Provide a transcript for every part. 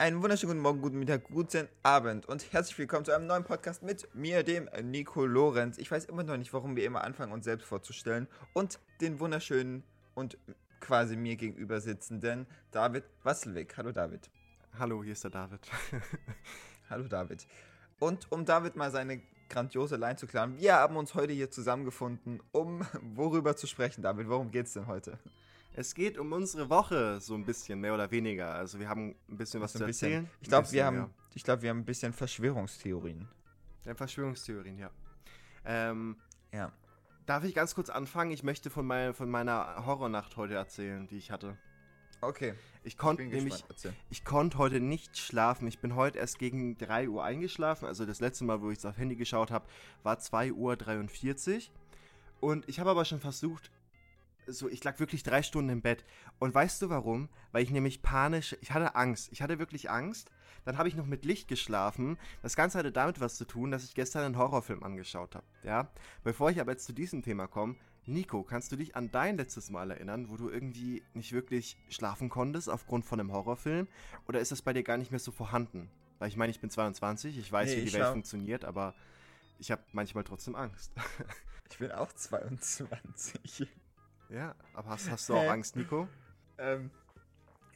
Einen wunderschönen guten Morgen, guten Mittag, guten Abend und herzlich willkommen zu einem neuen Podcast mit mir, dem Nico Lorenz. Ich weiß immer noch nicht, warum wir immer anfangen, uns selbst vorzustellen und den wunderschönen und quasi mir gegenüber sitzenden David Wasselweg. Hallo David. Hallo, hier ist der David. Hallo David. Und um David mal seine grandiose Line zu klären, wir haben uns heute hier zusammengefunden, um worüber zu sprechen. David, worum geht es denn heute? Es geht um unsere Woche, so ein bisschen, mehr oder weniger. Also wir haben ein bisschen was So zu ein bisschen. erzählen. Ich glaube, wir haben, ich glaube, wir haben ein bisschen Verschwörungstheorien. Ja. Ja, Verschwörungstheorien, ja. Ähm, Ja. darf ich ganz kurz anfangen? Ich möchte von, mein, von meiner Horrornacht heute erzählen, die ich hatte. Okay. Ich konnte nämlich, ich konnte heute nicht schlafen. Ich bin heute erst gegen 3 Uhr eingeschlafen. Also das letzte Mal, wo ich aufs Handy geschaut habe, war 2.43 Uhr. Und ich habe aber schon versucht, so, ich lag wirklich drei Stunden im Bett. Und weißt du warum? Weil ich nämlich panisch, ich hatte Angst. Ich hatte wirklich Angst. Dann habe ich noch mit Licht geschlafen. Das Ganze hatte damit was zu tun, dass ich gestern einen Horrorfilm angeschaut habe. Ja? Bevor ich aber jetzt zu diesem Thema komme, Nico, kannst du dich an dein letztes Mal erinnern, wo du irgendwie nicht wirklich schlafen konntest aufgrund von einem Horrorfilm? Oder ist das bei dir gar nicht mehr so vorhanden? Weil ich meine, ich bin 22, ich weiß, Nee, wie die Welt funktioniert, aber ich habe manchmal trotzdem Angst. Ich bin auch 22. ja, aber hast, hast du auch? Angst, Nico? ähm,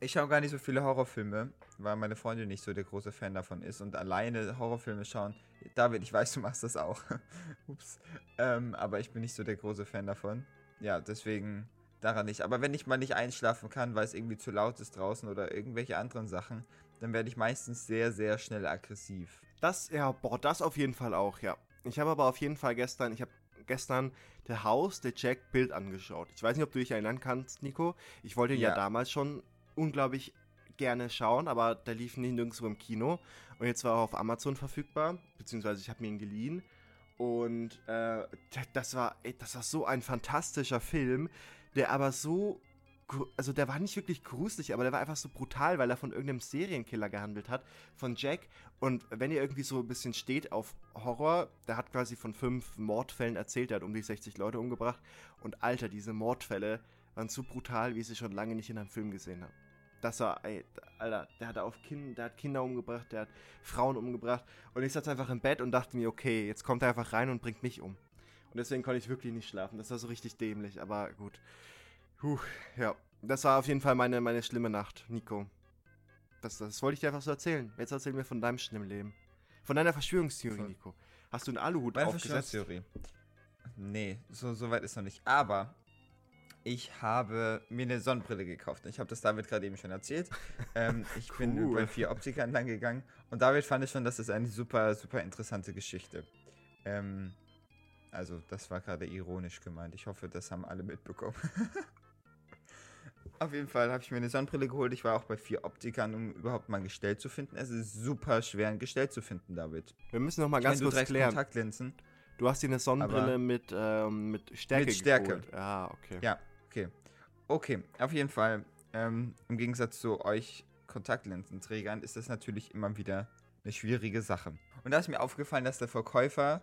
ich schaue gar nicht so viele Horrorfilme, weil meine Freundin nicht so der große Fan davon ist und alleine Horrorfilme schauen. David, ich weiß, du machst das auch. Ups. Ähm, aber ich bin nicht so der große Fan davon. Ja, deswegen daran nicht. Aber wenn ich mal nicht einschlafen kann, weil es irgendwie zu laut ist draußen oder irgendwelche anderen Sachen, dann werde ich meistens sehr, sehr schnell aggressiv. Das, ja, boah, das auf jeden Fall auch, ja. Ich habe aber auf jeden Fall gestern, ich habe gestern der Haus, der Jack Bild angeschaut. Ich weiß nicht, ob du dich erinnern kannst, Nico. Ich wollte ihn ja, Ja. damals schon unglaublich gerne schauen, aber der lief nie nirgendwo im Kino. Und jetzt war er auf Amazon verfügbar, beziehungsweise ich habe mir ihn geliehen. Und äh, das war, das war so ein fantastischer Film, der aber so, also der war nicht wirklich gruselig, aber der war einfach so brutal, weil er von irgendeinem Serienkiller gehandelt hat, von Jack. Und wenn ihr irgendwie so ein bisschen steht auf Horror, der hat quasi von fünf Mordfällen erzählt, der hat um die 60 Leute umgebracht. Und Alter, diese Mordfälle waren so brutal, wie ich sie schon lange nicht in einem Film gesehen habe. Das war, ey, Alter, der hat auf kind, der hat Kinder umgebracht, der hat Frauen umgebracht. Und ich saß einfach im Bett und dachte mir, okay, jetzt kommt er einfach rein und bringt mich um. Und deswegen konnte ich wirklich nicht schlafen. Das war so richtig dämlich, aber gut. Puh, ja. Das war auf jeden Fall meine, meine schlimme Nacht, Nico. Das, das wollte ich dir einfach so erzählen. Jetzt erzähl mir von deinem schlimmen Leben. Von deiner Verschwörungstheorie, Von- Nico. Hast du einen Aluhut Meine aufgesetzt? Verschwörungstheorie. Nee, so, so weit ist noch nicht. Aber ich habe mir eine Sonnenbrille gekauft. Ich habe das David gerade eben schon erzählt. ähm, ich bin Cool. bei vier Optikern lang gegangen. Und David fand ich schon, das ist eine super, super interessante Geschichte. Ähm, also, das war gerade ironisch gemeint. Ich hoffe, das haben alle mitbekommen. Auf jeden Fall habe ich mir eine Sonnenbrille geholt. Ich war auch bei vier Optikern, um überhaupt mal ein Gestell zu finden. Es ist super schwer, ein Gestell zu finden, David. Wir müssen noch mal Ich ganz meine, kurz klären. Kontaktlinsen. Du hast dir eine Sonnenbrille mit, ähm, mit Stärke Mit Stärke. geholt. Ja, okay. Ja, okay. Okay, auf jeden Fall. Ähm, Im Gegensatz zu euch Kontaktlinsenträgern ist das natürlich immer wieder eine schwierige Sache. Und da ist mir aufgefallen, dass der Verkäufer,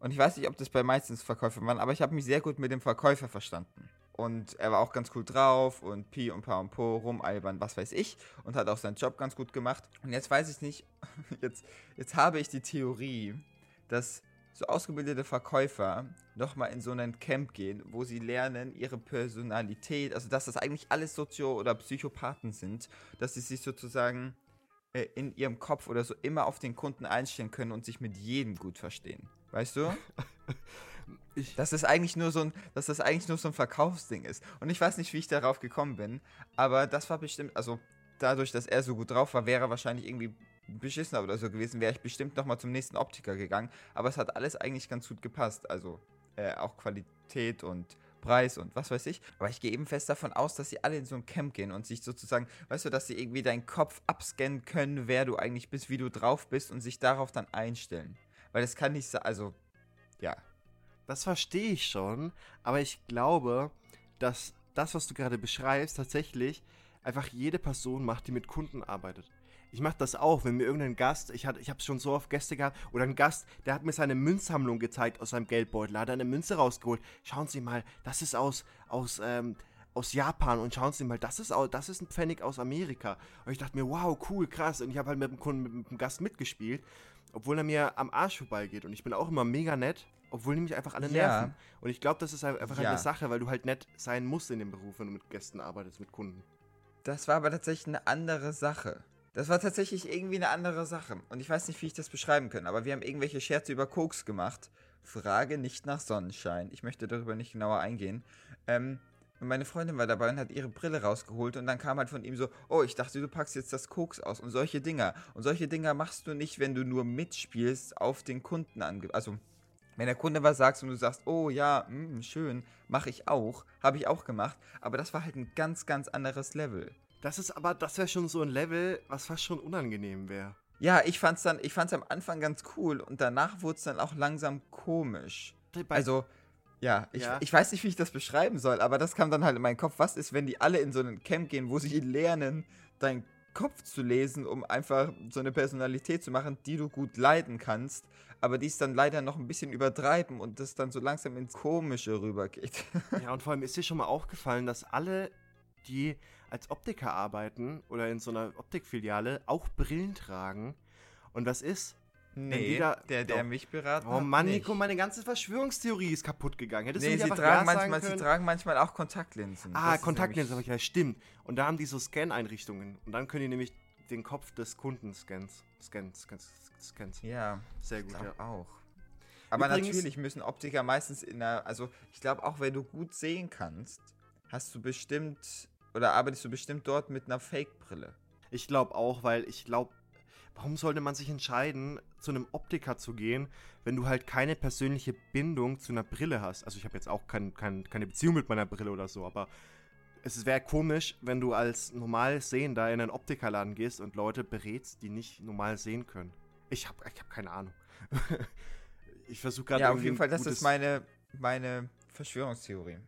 und ich weiß nicht, ob das bei meistens Verkäufer waren, aber ich habe mich sehr gut mit dem Verkäufer verstanden. Und er war auch ganz cool drauf und Pi und Pa und Po rumalbern, was weiß ich. Und hat auch seinen Job ganz gut gemacht. Und jetzt weiß ich nicht, jetzt, jetzt habe ich die Theorie, dass so ausgebildete Verkäufer nochmal in so einen Camp gehen, wo sie lernen, ihre Personalität, also dass das eigentlich alles Sozio- oder Psychopathen sind, dass sie sich sozusagen äh, in ihrem Kopf oder so immer auf den Kunden einstellen können und sich mit jedem gut verstehen. Weißt du? Ich, Dass das eigentlich nur so ein, dass das eigentlich nur so ein Verkaufsding ist. Und ich weiß nicht, wie ich darauf gekommen bin, aber das war bestimmt, also dadurch, dass er so gut drauf war, wäre er wahrscheinlich irgendwie beschissener oder so gewesen, wäre ich bestimmt nochmal zum nächsten Optiker gegangen. Aber es hat alles eigentlich ganz gut gepasst. Also äh, auch Qualität und Preis und was weiß ich. Aber ich gehe eben fest davon aus, dass sie alle in so ein Camp gehen und sich sozusagen, weißt du, dass sie irgendwie deinen Kopf abscannen können, wer du eigentlich bist, wie du drauf bist und sich darauf dann einstellen. Weil das kann nicht sein, also, ja. Das verstehe ich schon, aber ich glaube, dass das, was du gerade beschreibst, tatsächlich einfach jede Person macht, die mit Kunden arbeitet. Ich mache das auch, wenn mir irgendein Gast, ich, hatte- ich habe schon so oft Gäste gehabt, oder ein Gast, der hat mir seine Münzsammlung gezeigt aus seinem Geldbeutel, hat eine Münze rausgeholt. Schauen Sie mal, das ist aus, aus, ähm, aus Japan und schauen Sie mal, das ist, das ist ein Pfennig aus Amerika. Und ich dachte mir, wow, cool, krass. Und ich habe halt mit dem, Kunden, mit dem Gast mitgespielt, obwohl er mir am Arsch vorbeigeht. Und ich bin auch immer mega nett, obwohl mich einfach alle nerven. Ja. Und ich glaube, das ist einfach ja. eine Sache, weil du halt nett sein musst in dem Beruf, wenn du mit Gästen arbeitest, mit Kunden. Das war aber tatsächlich eine andere Sache. Das war tatsächlich irgendwie eine andere Sache. Und ich weiß nicht, wie ich das beschreiben kann, aber wir haben irgendwelche Scherze über Koks gemacht. Frage nicht nach Sonnenschein. Ich möchte darüber nicht genauer eingehen. Ähm, und meine Freundin war dabei und hat ihre Brille rausgeholt und dann kam halt von ihm so, oh, ich dachte, du packst jetzt das Koks aus und solche Dinger. Und solche Dinger machst du nicht, wenn du nur mitspielst auf den Kunden. Also, wenn der Kunde was sagt und du sagst, oh ja, mh, hm, schön, mache ich auch, habe ich auch gemacht, aber das war halt ein ganz, ganz anderes Level. Das ist aber, das wäre schon so ein Level, was fast schon unangenehm wäre. Ja, ich fand's dann, ich fand's am Anfang ganz cool und danach wurde es dann auch langsam komisch. Also, ja ich, ja. ich weiß nicht, wie ich das beschreiben soll, aber das kam dann halt in meinen Kopf. Was ist, wenn die alle in so einen Camp gehen, wo sie lernen, deinen Kopf zu lesen, um einfach so eine Personalität zu machen, die du gut leiden kannst, aber die es dann leider noch ein bisschen übertreiben und das dann so langsam ins Komische rübergeht. Ja, und vor allem ist dir schon mal aufgefallen, dass alle, die als Optiker arbeiten oder in so einer Optikfiliale, auch Brillen tragen. Und was ist? Nee, da, der, der doch. mich beraten Oh Mann, Nico, meine ganze Verschwörungstheorie ist kaputt gegangen. Hättest nee, sie tragen, manchmal, sie tragen manchmal auch Kontaktlinsen. Ah, das Kontaktlinsen, aber ja, stimmt. Und da haben die so Scan-Einrichtungen. Und dann können die nämlich den Kopf des Kunden scans. Scans, scans, scans. Ja, sehr gut. Ja. auch. Aber Übrigens, natürlich müssen Optiker meistens in der, also ich glaube auch, wenn du gut sehen kannst, hast du bestimmt, oder arbeitest du bestimmt dort mit einer Fake-Brille. Ich glaube auch, weil ich glaube, warum sollte man sich entscheiden, zu einem Optiker zu gehen, wenn du halt keine persönliche Bindung zu einer Brille hast? Also ich habe jetzt auch kein, kein, keine Beziehung mit meiner Brille oder so, aber es wäre komisch, wenn du als normal Sehender in einen Optikerladen gehst und Leute berätst, die nicht normal sehen können. Ich habe ich hab keine Ahnung. ich versuche gerade. Ja, auf jeden Fall, das ist meine, meine Verschwörungstheorie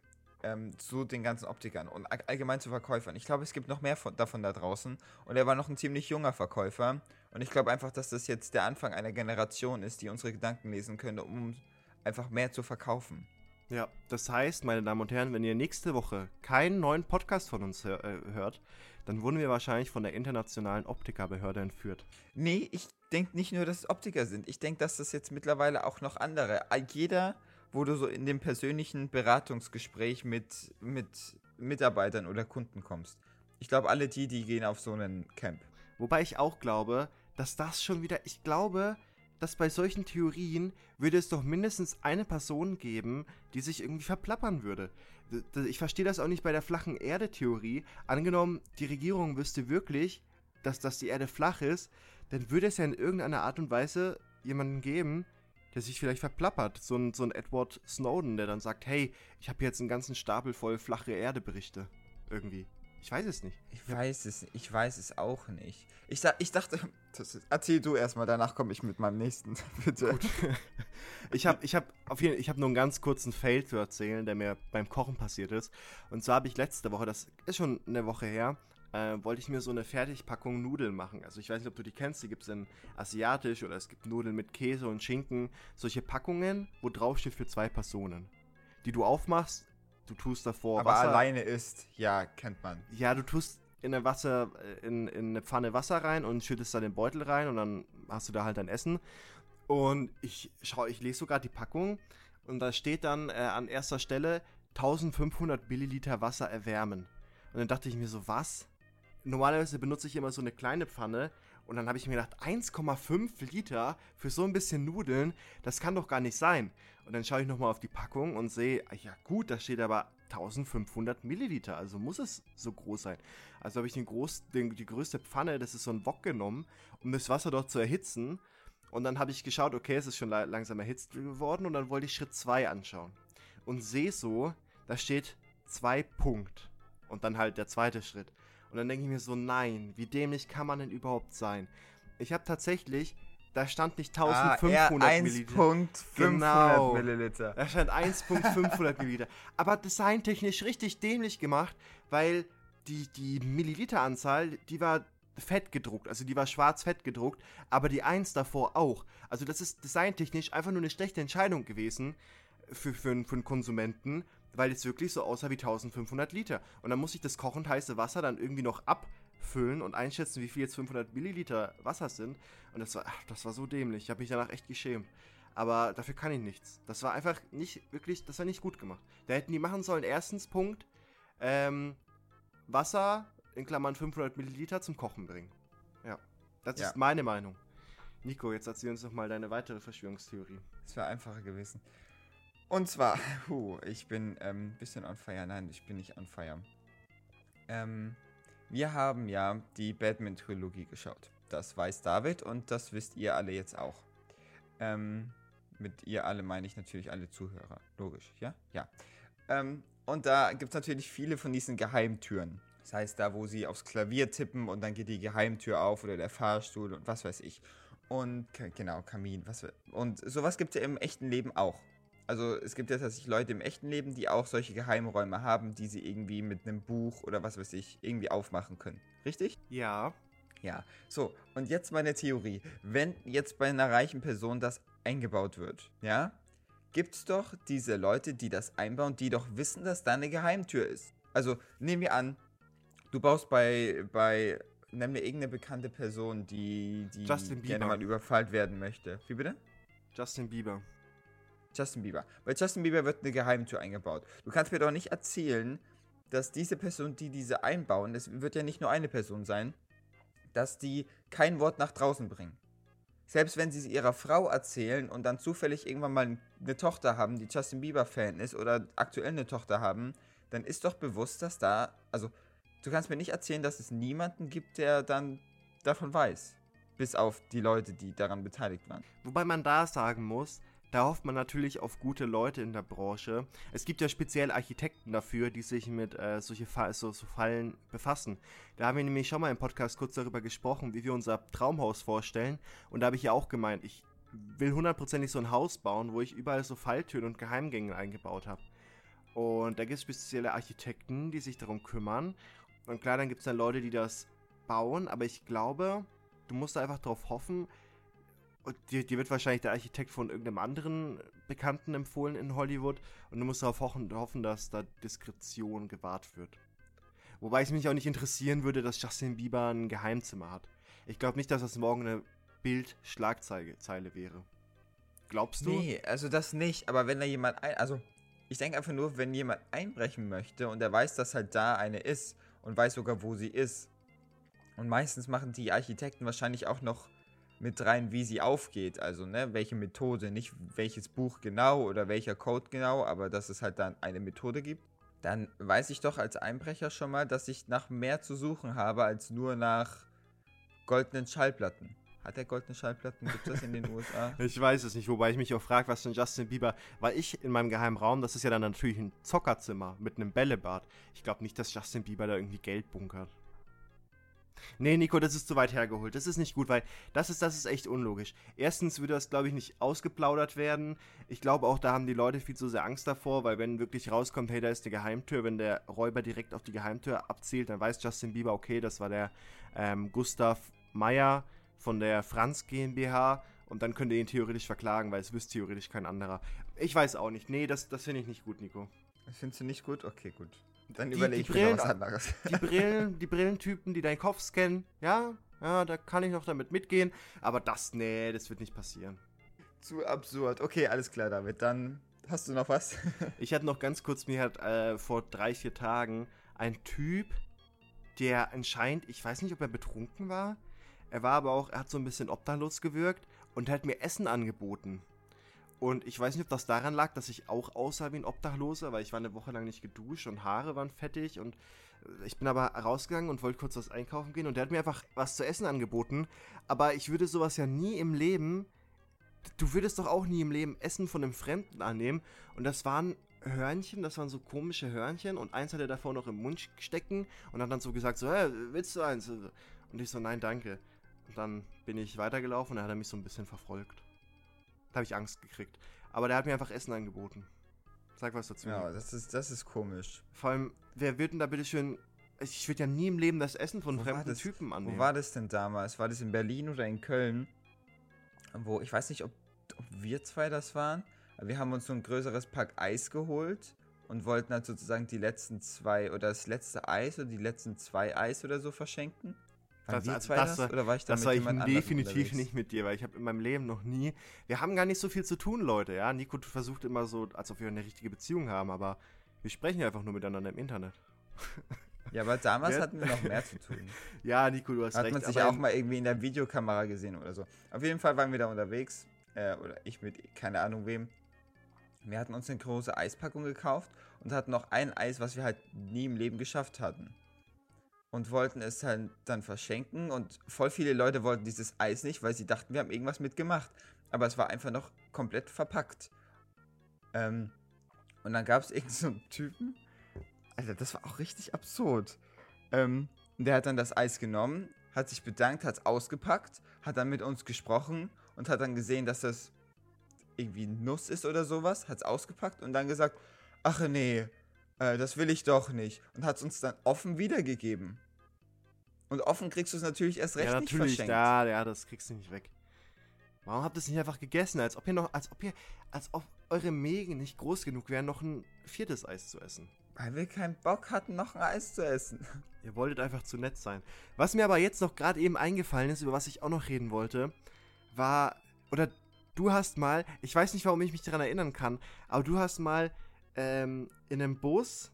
ähm, zu den ganzen Optikern und allgemein zu Verkäufern. Ich glaube, es gibt noch mehr von, davon da draußen. Und er war noch ein ziemlich junger Verkäufer. Und ich glaube einfach, dass das jetzt der Anfang einer Generation ist, die unsere Gedanken lesen könnte, um einfach mehr zu verkaufen. Ja, das heißt, meine Damen und Herren, wenn ihr nächste Woche keinen neuen Podcast von uns hör, äh, hört, dann wurden wir wahrscheinlich von der internationalen Optikerbehörde entführt. Nee, ich denke nicht nur, dass es Optiker sind. Ich denke, dass das jetzt mittlerweile auch noch andere. Jeder wo du so in dem persönlichen Beratungsgespräch mit, mit Mitarbeitern oder Kunden kommst. Ich glaube, alle die, die gehen auf so einen Camp. Wobei ich auch glaube, dass das schon wieder, ich glaube, dass bei solchen Theorien würde es doch mindestens eine Person geben, die sich irgendwie verplappern würde. Ich verstehe das auch nicht bei der flachen Erde-Theorie. Angenommen, die Regierung wüsste wirklich, dass, dass die Erde flach ist, dann würde es ja in irgendeiner Art und Weise jemanden geben, der sich vielleicht verplappert. So ein, so ein Edward Snowden, der dann sagt, hey, ich habe jetzt einen ganzen Stapel voll flache Erde-Berichte. Irgendwie. Ich weiß es nicht. Ich weiß es, ich weiß es auch nicht. Ich, ich dachte, ist, erzähl du erstmal, danach komme ich mit meinem nächsten, bitte. Gut. Ich habe ich hab auf jeden ich habe nur einen ganz kurzen Fail zu erzählen, der mir beim Kochen passiert ist. Und zwar habe ich letzte Woche, das ist schon eine Woche her, äh, wollte ich mir so eine Fertigpackung Nudeln machen. Also ich weiß nicht, ob du die kennst, die gibt es in asiatisch oder es gibt Nudeln mit Käse und Schinken. Solche Packungen, wo drauf steht für zwei Personen. Die du aufmachst, du tust davor Aber Wasser. alleine ist, ja, kennt man. Ja, du tust in eine Wasser, in, in eine Pfanne Wasser rein und schüttest da den Beutel rein und dann hast du da halt dein Essen. Und ich schau, ich lese sogar die Packung und da steht dann äh, an erster Stelle 1500 Milliliter Wasser erwärmen. Und dann dachte ich mir so, was? normalerweise benutze ich immer so eine kleine Pfanne und dann habe ich mir gedacht, 1,5 Liter für so ein bisschen Nudeln, das kann doch gar nicht sein. Und dann schaue ich nochmal auf die Packung und sehe, ja gut, da steht aber 1500 Milliliter, also muss es so groß sein. Also habe ich den groß, den, die größte Pfanne, das ist so ein Wok genommen, um das Wasser dort zu erhitzen. Und dann habe ich geschaut, okay, es ist schon langsam erhitzt geworden und dann wollte ich Schritt 2 anschauen. Und sehe so, da steht 2 Punkt. Und dann halt der zweite Schritt. Und dann denke ich mir so, nein, wie dämlich kann man denn überhaupt sein? Ich habe tatsächlich, da stand nicht 1500 ah, Milliliter. 1.500 genau, Milliliter. Da stand 1.500 Milliliter. Aber designtechnisch richtig dämlich gemacht, weil die, die Milliliteranzahl, die war fett gedruckt, also die war schwarz-fett gedruckt, aber die 1 davor auch. Also das ist designtechnisch einfach nur eine schlechte Entscheidung gewesen für, für, für einen Konsumenten, weil es wirklich so aussah wie 1500 Liter. Und dann muss ich das kochend heiße Wasser dann irgendwie noch abfüllen und einschätzen, wie viel jetzt 500 Milliliter Wasser sind. Und das war, ach, das war so dämlich. Ich habe mich danach echt geschämt. Aber dafür kann ich nichts. Das war einfach nicht wirklich, das war nicht gut gemacht. Da hätten die machen sollen, erstens Punkt, ähm, Wasser in Klammern 500 Milliliter zum Kochen bringen. Ja, das Ja. ist meine Meinung. Nico, jetzt erzähl uns doch mal deine weitere Verschwörungstheorie. Es wäre einfacher gewesen. Und zwar, puh, ich bin ein ähm, bisschen on fire. Nein, ich bin nicht on fire. Ähm, wir haben ja die Batman-Trilogie geschaut. Das weiß David und das wisst ihr alle jetzt auch. Ähm, mit ihr alle meine ich natürlich alle Zuhörer. Logisch, ja? Ja. Ähm, und da gibt es natürlich viele von diesen Geheimtüren. Das heißt, da, wo sie aufs Klavier tippen und dann geht die Geheimtür auf oder der Fahrstuhl und was weiß ich. Und genau, Kamin. Was, und sowas gibt es ja im echten Leben auch. Also es gibt ja tatsächlich Leute im echten Leben, die auch solche Geheimräume haben, die sie irgendwie mit einem Buch oder was weiß ich irgendwie aufmachen können. Richtig? Ja. Ja. So, und jetzt meine Theorie. Wenn jetzt bei einer reichen Person das eingebaut wird, ja, gibt's doch diese Leute, die das einbauen, die doch wissen, dass da eine Geheimtür ist. Also nehmen wir an, du baust bei, bei, nenn mir irgendeine bekannte Person, die, die Justin gerne Bieber. mal überfallen werden möchte. Wie bitte? Justin Bieber. Justin Bieber. Bei Justin Bieber wird eine Geheimtür eingebaut. Du kannst mir doch nicht erzählen, dass diese Person, die diese einbauen, das wird ja nicht nur eine Person sein, dass die kein Wort nach draußen bringen. Selbst wenn sie es ihrer Frau erzählen und dann zufällig irgendwann mal eine Tochter haben, die Justin Bieber-Fan ist oder aktuell eine Tochter haben, dann ist doch bewusst, dass da, also du kannst mir nicht erzählen, dass es niemanden gibt, der dann davon weiß. Bis auf die Leute, die daran beteiligt waren. Wobei man da sagen muss, da hofft man natürlich auf gute Leute in der Branche. Es gibt ja speziell Architekten dafür, die sich mit äh, solche Fa so, so Fallen befassen. Da haben wir nämlich schon mal im Podcast kurz darüber gesprochen, wie wir unser Traumhaus vorstellen. Und da habe ich ja auch gemeint, ich will hundertprozentig so ein Haus bauen, wo ich überall so Falltüren und Geheimgänge eingebaut habe. Und da gibt es spezielle Architekten, die sich darum kümmern. Und klar, dann gibt es dann Leute, die das bauen, aber ich glaube, du musst da einfach drauf hoffen, und dir, dir wird wahrscheinlich der Architekt von irgendeinem anderen Bekannten empfohlen in Hollywood und du musst darauf hoffen, hoffen, dass da Diskretion gewahrt wird. Wobei es mich auch nicht interessieren würde, dass Justin Bieber ein Geheimzimmer hat. Ich glaube nicht, dass das morgen eine Bild-Schlagzeile Zeile wäre. Glaubst du? Nee, also das nicht. Aber wenn da jemand ein. Also, ich denke einfach nur, wenn jemand einbrechen möchte und er weiß, dass halt da eine ist und weiß sogar, wo sie ist. Und meistens machen die Architekten wahrscheinlich auch noch mit rein, wie sie aufgeht. Also, ne, welche Methode. Nicht welches Buch genau oder welcher Code genau, aber dass es halt dann eine Methode gibt. Dann weiß ich doch als Einbrecher schon mal, dass ich nach mehr zu suchen habe als nur nach goldenen Schallplatten. Hat er goldene Schallplatten? Gibt es das in den USA? Ich weiß es nicht, wobei ich mich auch frage, was denn Justin Bieber, weil ich in meinem geheimen Raum, das ist ja dann natürlich ein Zockerzimmer mit einem Bällebad. Ich glaube nicht, dass Justin Bieber da irgendwie Geld bunkert. Nee, Nico, das ist zu weit hergeholt. Das ist nicht gut, weil das ist, das ist echt unlogisch. Erstens würde das, glaube ich, nicht ausgeplaudert werden. Ich glaube auch, da haben die Leute viel zu sehr Angst davor, weil wenn wirklich rauskommt, hey, da ist eine Geheimtür, wenn der Räuber direkt auf die Geheimtür abzielt, dann weiß Justin Bieber, okay, das war der ähm, Gustav Meyer von der Franz GmbH und dann könnt ihr ihn theoretisch verklagen, weil es wüsste theoretisch kein anderer. Ich weiß auch nicht. Nee, das, das finde ich nicht gut, Nico. Das findest du nicht gut? Okay, gut. Dann Die- überlege ich Brillen- was anderes. Die Brillen, die Brillentypen, die deinen Kopf scannen, ja, ja, da kann ich noch damit mitgehen. Aber das, nee, das wird nicht passieren. Zu absurd. Okay, alles klar, David. Dann hast du noch was? Ich hatte noch ganz kurz, mir hat äh, vor drei, vier Tagen ein Typ, der anscheinend, ich weiß nicht, ob er betrunken war, er war aber auch, er hat so ein bisschen obdachlos gewirkt und hat mir Essen angeboten. Und ich weiß nicht, ob das daran lag, dass ich auch aussah wie ein Obdachloser, weil ich war eine Woche lang nicht geduscht und Haare waren fettig und äh, ich bin aber rausgegangen und wollte kurz was einkaufen gehen und der hat mir einfach was zu essen angeboten. Aber ich würde sowas ja nie im Leben, du würdest doch auch nie im Leben Essen von einem Fremden annehmen. Und das waren Hörnchen, das waren so komische Hörnchen und eins hat er davor noch im Mund stecken und hat dann so gesagt, so, hey, willst du eins? Und ich so, nein, danke. Und dann bin ich weitergelaufen und dann hat er mich so ein bisschen verfolgt. Da habe ich Angst gekriegt. Aber der hat mir einfach Essen angeboten. Sag was dazu. Ja, das ist, das ist komisch. Vor allem, wer wird denn da bitte schön. Ich würde ja nie im Leben das Essen von Wo fremden? Typen annehmen. Wo war das denn damals? War das in Berlin oder in Köln? Wo, ich weiß nicht, ob, ob wir zwei das waren, wir haben uns so ein größeres Pack Eis geholt und wollten halt sozusagen die letzten zwei oder das letzte Eis oder die letzten zwei Eis oder so verschenken. Waren Das- das das, war- oder war ich da Das war ich definitiv unterwegs? nicht mit dir, weil ich habe in meinem Leben noch nie. Wir haben gar nicht so viel zu tun, Leute. Ja, Nico versucht immer so, als ob wir eine richtige Beziehung haben, aber wir sprechen einfach nur miteinander im Internet. Ja, aber damals Wer- hatten wir noch mehr zu tun. Ja, Nico, du hast Hat recht. man sich auch mal irgendwie in der Videokamera gesehen oder so. Auf jeden Fall waren wir da unterwegs. Äh, oder ich mit keine Ahnung wem. Wir hatten uns eine große Eispackung gekauft und hatten noch ein Eis, was wir halt nie im Leben geschafft hatten. Und wollten es halt dann verschenken und voll viele Leute wollten dieses Eis nicht, weil sie dachten, wir haben irgendwas mitgemacht. Aber es war einfach noch komplett verpackt. Ähm, und dann gab es irgendeinen so Typen. Alter, das war auch richtig absurd. Ähm, der hat dann das Eis genommen, hat sich bedankt, hat es ausgepackt, hat dann mit uns gesprochen und hat dann gesehen, dass das irgendwie Nuss ist oder sowas, hat es ausgepackt und dann gesagt, ach nee, äh, das will ich doch nicht. Und hat es uns dann offen wiedergegeben. Und offen kriegst du es natürlich erst recht ja, nicht natürlich, verschenkt. ja, ja, das kriegst du nicht weg. Warum habt ihr es nicht einfach gegessen? Als ob ihr noch, als ob ihr, als ob eure Mägen nicht groß genug wären, noch ein viertes Eis zu essen. Weil wir keinen Bock hatten, noch ein Eis zu essen. Ihr wolltet einfach zu nett sein. Was mir aber jetzt noch gerade eben eingefallen ist, über was ich auch noch reden wollte, war, oder du hast mal, ich weiß nicht, warum ich mich daran erinnern kann, aber du hast mal ähm, in einem Bus,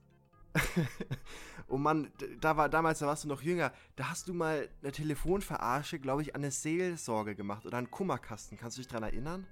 oh Mann, da war damals, da warst du noch jünger, da hast du mal eine Telefonverarsche, glaube ich, an eine Seelsorge gemacht oder einen Kummerkasten. Kannst du dich daran erinnern?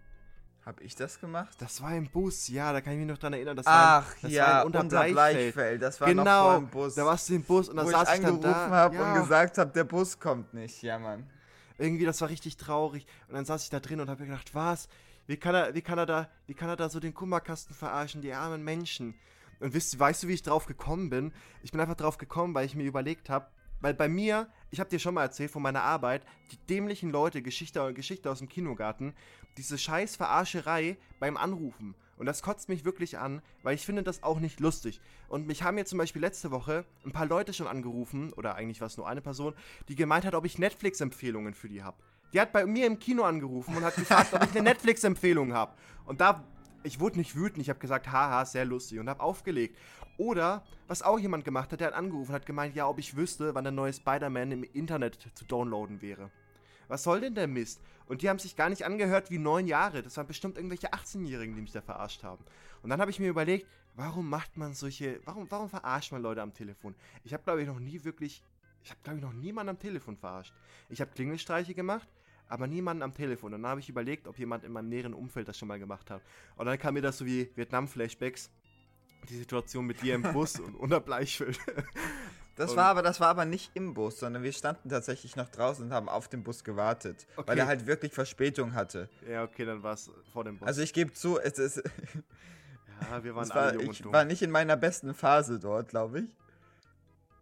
Hab ich das gemacht? Das war im Bus, ja, da kann ich mich noch daran erinnern. Das war Ach ein, das ja, war ein unter Unterbleichfeld. Bleichfeld. Das war noch Genau, vor dem Bus. da warst du im Bus und wo ich saß ich angerufen da. habe ja. und gesagt habe, der Bus kommt nicht. Ja, Mann. irgendwie, das war richtig traurig. Und dann saß ich da drin und habe mir gedacht, was? Wie kann er, wie kann er da, wie kann er da so den Kummerkasten verarschen, die armen Menschen? Und wisst, weißt du, wie ich drauf gekommen bin? Ich bin einfach drauf gekommen, weil ich mir überlegt habe, weil bei mir, ich habe dir schon mal erzählt von meiner Arbeit, die dämlichen Leute, Geschichte, Geschichte aus dem Kinogarten, diese scheiß Verarscherei beim Anrufen. Und das kotzt mich wirklich an, weil ich finde das auch nicht lustig. Und mich haben mir zum Beispiel letzte Woche ein paar Leute schon angerufen, oder eigentlich war es nur eine Person, die gemeint hat, ob ich Netflix-Empfehlungen für die habe. Die hat bei mir im Kino angerufen und hat gefragt, ob ich eine Netflix-Empfehlung habe. Und da, ich wurde nicht wütend, ich habe gesagt, haha, sehr lustig und habe aufgelegt. Oder, was auch jemand gemacht hat, der hat angerufen und hat gemeint, ja, ob ich wüsste, wann der neue Spider-Man im Internet zu downloaden wäre. Was soll denn der Mist? Und die haben sich gar nicht angehört wie neun Jahre. Das waren bestimmt irgendwelche 18-Jährigen, die mich da verarscht haben. Und dann habe ich mir überlegt, warum macht man solche, warum, warum verarscht man Leute am Telefon? Ich habe, glaube ich, noch nie wirklich, ich habe, glaube ich, noch niemanden am Telefon verarscht. Ich habe Klingelstreiche gemacht, aber niemanden am Telefon. Und dann habe ich überlegt, ob jemand in meinem näheren Umfeld das schon mal gemacht hat. Und dann kam mir das so wie Vietnam-Flashbacks. Die Situation mit dir im Bus und unter Bleichfeld. Das Und- war aber, das war aber nicht im Bus, sondern wir standen tatsächlich noch draußen und haben auf den Bus gewartet, weil Okay. er halt wirklich Verspätung hatte. ja, okay, dann war es vor dem Bus. Also ich gebe zu, es ist, ja, wir waren alle war, jung ich war nicht in meiner besten Phase dort, glaube ich.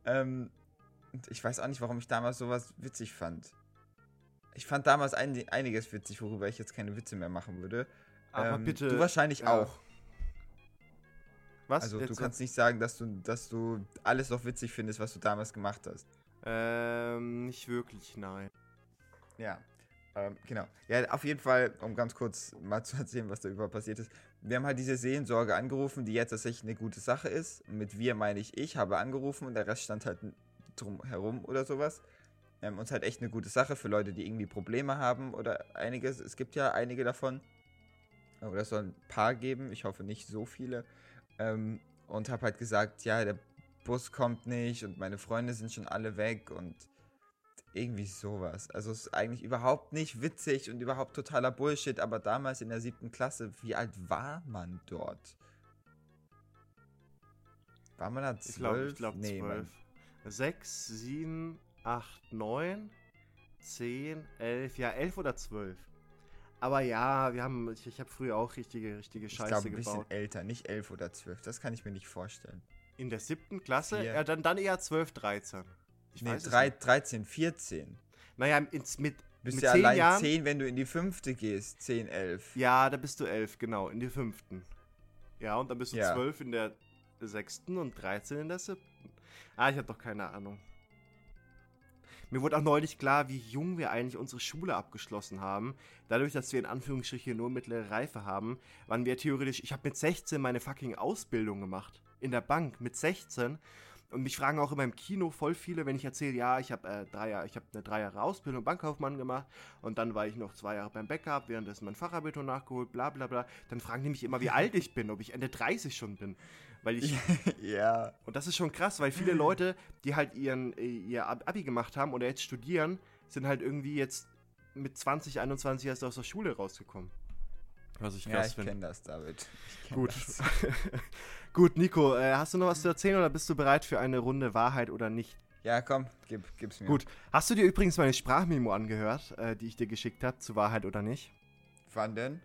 Ähm, ich weiß auch nicht, warum ich damals sowas witzig fand. Ich fand damals ein, einiges witzig, worüber ich jetzt keine Witze mehr machen würde. Aber Ähm, bitte. Du wahrscheinlich ja. auch. Was? Also du Jetzt- kannst nicht sagen, dass du, dass du alles noch witzig findest, was du damals gemacht hast. Ähm, nicht wirklich, nein. Ja, ähm, genau. Ja, auf jeden Fall, um ganz kurz mal zu erzählen, was da überhaupt passiert ist. Wir haben halt diese Seelensorge angerufen, die jetzt tatsächlich eine gute Sache ist. Mit wir meine ich, ich habe angerufen und der Rest stand halt drum herum oder sowas. Ähm, uns halt echt eine gute Sache für Leute, die irgendwie Probleme haben oder einiges. Es gibt ja einige davon. Oder es soll ein paar geben, ich hoffe nicht so viele. Ähm, und habe halt gesagt, ja, der Bus kommt nicht und meine Freunde sind schon alle weg und irgendwie sowas. Also es ist eigentlich überhaupt nicht witzig und überhaupt totaler Bullshit, aber damals in der siebten Klasse, wie alt war man dort? War man da zwölf? Ich glaube, ich glaube Nee, zwölf. Sechs, sieben, acht, neun, zehn, elf, ja, elf oder zwölf. Aber ja, wir haben, ich, ich habe früher auch richtige, richtige ich Scheiße glaube ein bisschen gebaut. älter, nicht elf oder zwölf. Das kann ich mir nicht vorstellen. In der siebten Klasse? Vier. Ja, dann, dann eher zwölf, dreizehn. Ich nee, weiß es drei, nicht. 13, 14. Naja, ins, mit, Bist mit ja zehn allein Jahren. 10, wenn du in die fünfte gehst. 10, 11. Ja, da bist du elf, genau, in der fünften. Ja, und dann bist du Ja. zwölf in der sechsten und 13 in der siebten. Ah, ich habe doch keine Ahnung. Mir wurde auch neulich klar, wie jung wir eigentlich unsere Schule abgeschlossen haben. Dadurch, dass wir in Anführungsstrichen nur mittlere Reife haben, waren wir theoretisch. Ich habe mit 16 meine fucking Ausbildung gemacht. in der Bank mit 16. Und mich fragen auch immer im Kino voll viele, wenn ich erzähle, ja, ich habe äh, drei Jahre, ich habe eine drei Jahre Ausbildung Bankkaufmann gemacht und dann war ich noch zwei Jahre beim Backup, währenddessen mein Fachabitur nachgeholt, bla bla bla. Dann fragen die mich immer, wie alt ich bin, ob ich Ende 30 schon bin. Weil ich. ja. Und das ist schon krass, weil viele Leute, die halt ihren, äh, ihr Abi gemacht haben oder jetzt studieren, sind halt irgendwie jetzt mit 20, 21 erst aus der Schule rausgekommen. Was ich krass finde. Ja, ich kenne das, David. Kenn Gut. Das. Gut, Nico, äh, hast du noch was zu erzählen oder bist du bereit für eine Runde Wahrheit oder nicht? Ja, komm, gib, gib's mir. Gut. Hast du dir übrigens meine Sprachmemo angehört, äh, die ich dir geschickt habe, zu Wahrheit oder nicht? Wann denn?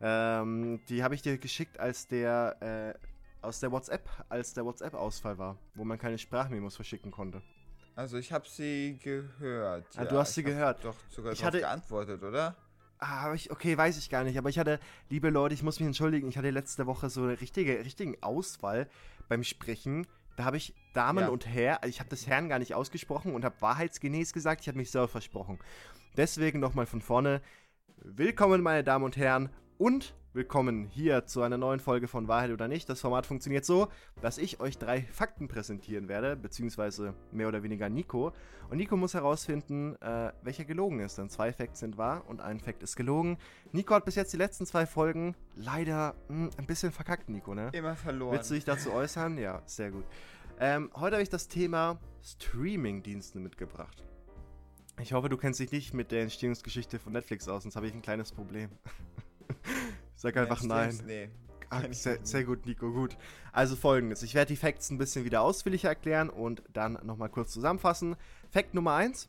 Ähm, die habe ich dir geschickt, als der äh, aus der WhatsApp, als der WhatsApp-Ausfall war, wo man keine Sprachmemos verschicken konnte. Also ich habe sie gehört. Ah, ja, du hast sie gehört. Doch sogar ich hatte geantwortet, oder? Ah, ich, okay, weiß ich gar nicht. Aber ich hatte, liebe Leute, ich muss mich entschuldigen, ich hatte letzte Woche so einen richtige, richtigen Ausfall beim Sprechen. Da habe ich Damen ja. und Herr, ich habe das Herrn gar nicht ausgesprochen und habe wahrheitsgemäß gesagt, ich habe mich selber versprochen. Deswegen nochmal von vorne. Willkommen, meine Damen und Herren, und willkommen hier zu einer neuen Folge von Wahrheit oder nicht. Das Format funktioniert so, dass ich euch drei Fakten präsentieren werde, beziehungsweise mehr oder weniger Nico. Und Nico muss herausfinden, äh, welcher gelogen ist. Denn zwei Facts sind wahr und ein Fact ist gelogen. Nico hat bis jetzt die letzten zwei Folgen leider mh, hm, ein bisschen verkackt, Nico, ne? Immer verloren. Willst du dich dazu äußern? Ja, sehr gut. Ähm, heute habe ich das Thema Streaming-Dienste mitgebracht. Ich hoffe, du kennst dich nicht mit der Entstehungsgeschichte von Netflix aus, sonst habe ich ein kleines Problem. Sag einfach ja, nein. Nee. Ah, sehr, sehr, gut, Nico, gut. Also folgendes, ich werde die Facts ein bisschen wieder ausführlicher erklären und dann nochmal kurz zusammenfassen. Fact Nummer 1.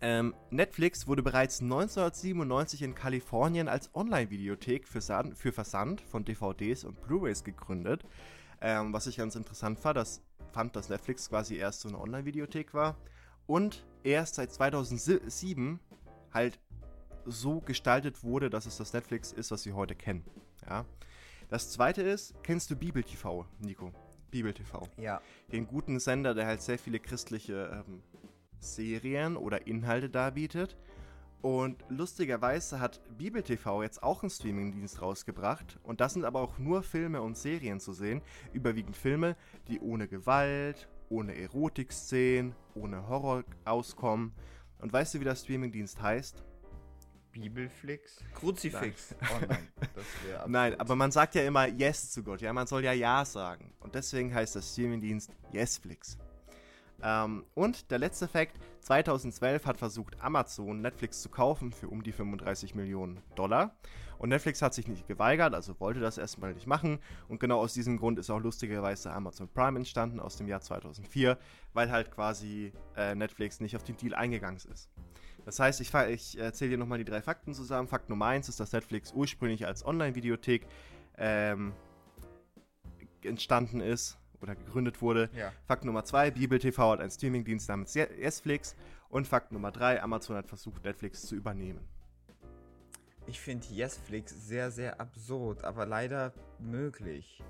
Ähm, Netflix wurde bereits 1997 in Kalifornien als Online-Videothek für, für, Versand von DVDs und Blu-rays gegründet. Ähm, was ich ganz interessant war, das fand, dass Netflix quasi erst so eine Online-Videothek war und erst seit 2007 halt so gestaltet wurde, dass es das Netflix ist, was wir heute kennen. Ja. Das zweite ist, kennst du Bibel TV, Nico? Bibel TV. Ja. Den guten Sender, der halt sehr viele christliche ähm, Serien oder Inhalte darbietet. Und lustigerweise hat Bibel TV jetzt auch einen Streamingdienst rausgebracht. Und das sind aber auch nur Filme und Serien zu sehen. Überwiegend Filme, die ohne Gewalt, ohne Erotikszenen, ohne Horror auskommen. Und weißt du, wie der Streamingdienst heißt? Bibelflix? Kruzifix. Nein. Oh nein, aber man sagt ja immer Yes zu Gott. Ja, man soll ja Ja sagen. Und deswegen heißt das Streamingdienst Yesflix. Ähm, und der letzte Fakt: 2012 hat versucht Amazon Netflix zu kaufen für um die 35 Millionen Dollar. Und Netflix hat sich nicht geweigert, also wollte das erstmal nicht machen. Und genau aus diesem Grund ist auch lustigerweise Amazon Prime entstanden aus dem Jahr 2004, weil halt quasi äh, Netflix nicht auf den Deal eingegangen ist. Das heißt, ich, ich erzähle dir nochmal die drei Fakten zusammen. Fakt Nummer 1 ist, dass Netflix ursprünglich als Online-Videothek ähm, entstanden ist oder gegründet wurde. Ja. Fakt Nummer 2, Bibel TV hat einen Streamingdienst namens Netflix. Und Fakt Nummer 3, Amazon hat versucht, Netflix zu übernehmen. Ich finde Yesflix sehr, sehr absurd, aber leider möglich.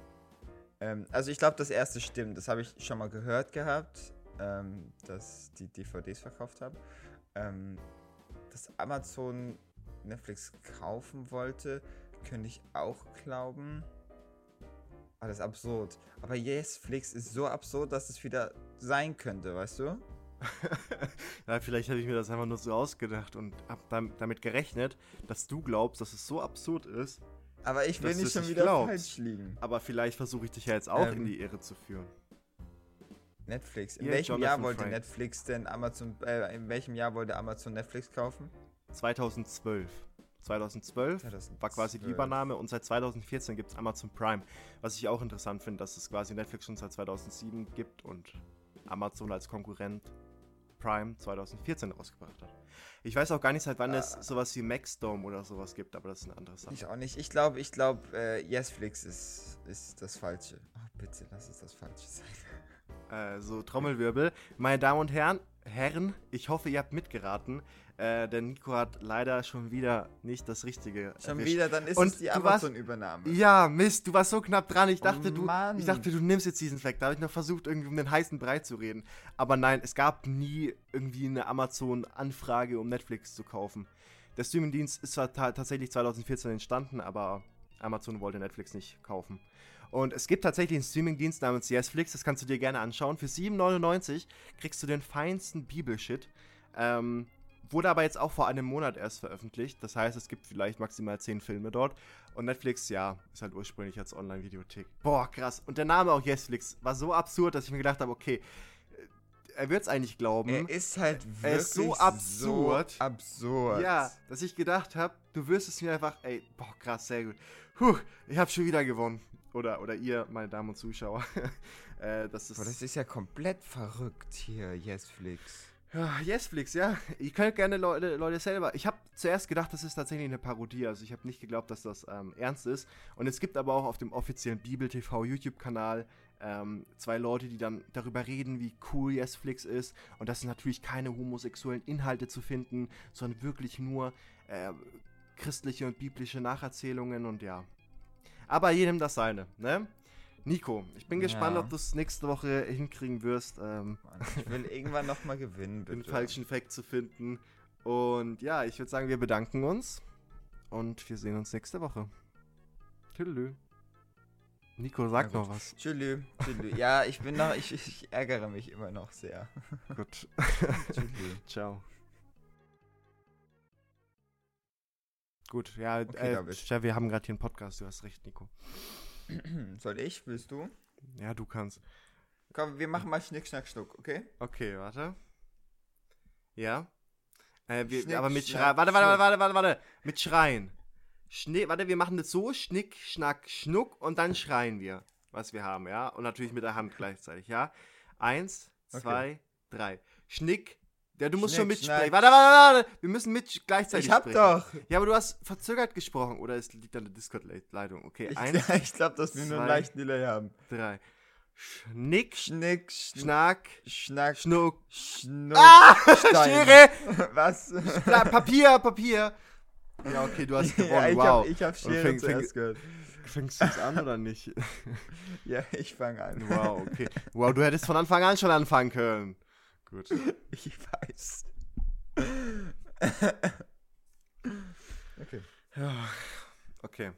Ähm, also ich glaube, das erste stimmt. Das habe ich schon mal gehört gehabt, ähm, dass die DVDs verkauft haben ähm, dass Amazon Netflix kaufen wollte, könnte ich auch glauben. Alles absurd. Aber Yesflix ist so absurd, dass es wieder sein könnte, weißt du? ja, vielleicht habe ich mir das einfach nur so ausgedacht und habe damit gerechnet, dass du glaubst, dass es so absurd ist. Aber ich will nicht schon wieder glaubst. falsch liegen. Aber vielleicht versuche ich dich ja jetzt auch ähm, in die Irre zu führen. Netflix. In ja, welchem Jonathan Jahr wollte Frank. Netflix denn Amazon, äh, in welchem Jahr wollte Amazon Netflix kaufen? 2012. 2012, 2012 war quasi die Übernahme und seit 2014 gibt es Amazon Prime. Was ich auch interessant finde, dass es quasi Netflix schon seit 2007 gibt und Amazon als Konkurrent Prime 2014 rausgebracht hat. Ich weiß auch gar nicht, seit wann ah. es sowas wie Maxdome oder sowas gibt, aber das ist eine andere Sache. Ich auch nicht. Ich glaube, ich glaube, äh, Yesflix ist, ist das Falsche. Oh, bitte, lass es das Falsche sein. Äh, so Trommelwirbel. Meine Damen und Herren, Herren, ich hoffe, ihr habt mitgeraten. Äh, denn Nico hat leider schon wieder nicht das Richtige. Schon erwischt. wieder, dann ist und es die Amazon-Übernahme. Ja, Mist, du warst so knapp dran. Ich dachte, oh, du, ich dachte, du nimmst jetzt diesen Fact. Da habe ich noch versucht, irgendwie um den heißen Brei zu reden. Aber nein, es gab nie irgendwie eine Amazon-Anfrage, um Netflix zu kaufen. Der Streamingdienst ist zwar tatsächlich 2014 entstanden, aber Amazon wollte Netflix nicht kaufen. Und es gibt tatsächlich einen Streamingdienst namens YesFlix, das kannst du dir gerne anschauen. Für 7,99 kriegst du den feinsten Bibelshit. Ähm, wurde aber jetzt auch vor einem Monat erst veröffentlicht. Das heißt, es gibt vielleicht maximal 10 Filme dort. Und Netflix, ja, ist halt ursprünglich als Online-Videothek. Boah, krass. Und der Name auch YesFlix war so absurd, dass ich mir gedacht habe, okay, äh, er wird es eigentlich glauben. Er ist halt wirklich Er ist so absurd. So absurd. Ja, dass ich gedacht habe, du wirst es mir einfach, ey, boah, krass, sehr gut. Puh, ich habe schon wieder gewonnen. Oder, oder ihr, meine Damen und Zuschauer. äh, das, ist, Boah, das ist ja komplett verrückt hier, Yesflix. ja, Yesflix, ja. Ihr könnt gerne Leute, Leute selber. Ich habe zuerst gedacht, das ist tatsächlich eine Parodie. Also ich habe nicht geglaubt, dass das ähm, ernst ist. Und es gibt aber auch auf dem offiziellen Bibel TV YouTube-Kanal ähm, zwei Leute, die dann darüber reden, wie cool Yesflix ist. Und das sind natürlich keine homosexuellen Inhalte zu finden, sondern wirklich nur äh, christliche und biblische Nacherzählungen und ja. Aber jedem das seine, ne? Nico, ich bin gespannt, Ja. ob du es nächste Woche hinkriegen wirst. Ähm, Mann, ich will irgendwann nochmal gewinnen, bitte. den falschen Fact zu finden. Und ja, ich würde sagen, wir bedanken uns und wir sehen uns nächste Woche. Tüdelü. Nico, sag noch was. Tschüss. Tschüss. Ja, ich bin noch, ich, ich ärgere mich immer noch sehr. Gut. Tschüss. Ciao. Gut, ja, Okay, äh. Chef, wir haben gerade hier einen Podcast, du hast recht, Nico. Soll ich? Willst du? Ja, du kannst. Komm, wir machen mal Schnick, Schnack, Schnuck, okay? Okay, warte. Ja. Äh, wir, Schnick, aber mit Schreien. Warte, warte, warte, warte, warte. Mit Schreien. Schnick, warte, wir machen das so: Schnick, Schnack, Schnuck und dann schreien wir, was wir haben, ja? Und natürlich mit der Hand gleichzeitig, ja? Eins, Okay. zwei, drei. Schnick. Ja, du musst schon Schnick, mitsprechen. schnack. Warte, warte, warte. Wir müssen mit gleichzeitig Ich hab sprechen. doch. Ja, aber du hast verzögert gesprochen. Oder es liegt an der Discord-Leitung. Okay, Ich, eins, ich glaube, dass wir nur einen leichten Delay haben. drei. Schnick, Schnick, Schnack, Schnack, Schnack, Schnuck. Schnuck, Ah! Stein. Schere! Was? Pla- Papier, Papier. Ja, okay, du hast gewonnen. ja, ich wow. hab, ich hab Und Schere fäng- zuerst fäng- gehört. Fängst du es an oder nicht? Ja, ich fange an. Wow, okay. Wow, du hättest von Anfang an schon anfangen können. Gut. Ich weiß. okay. Ja, okay.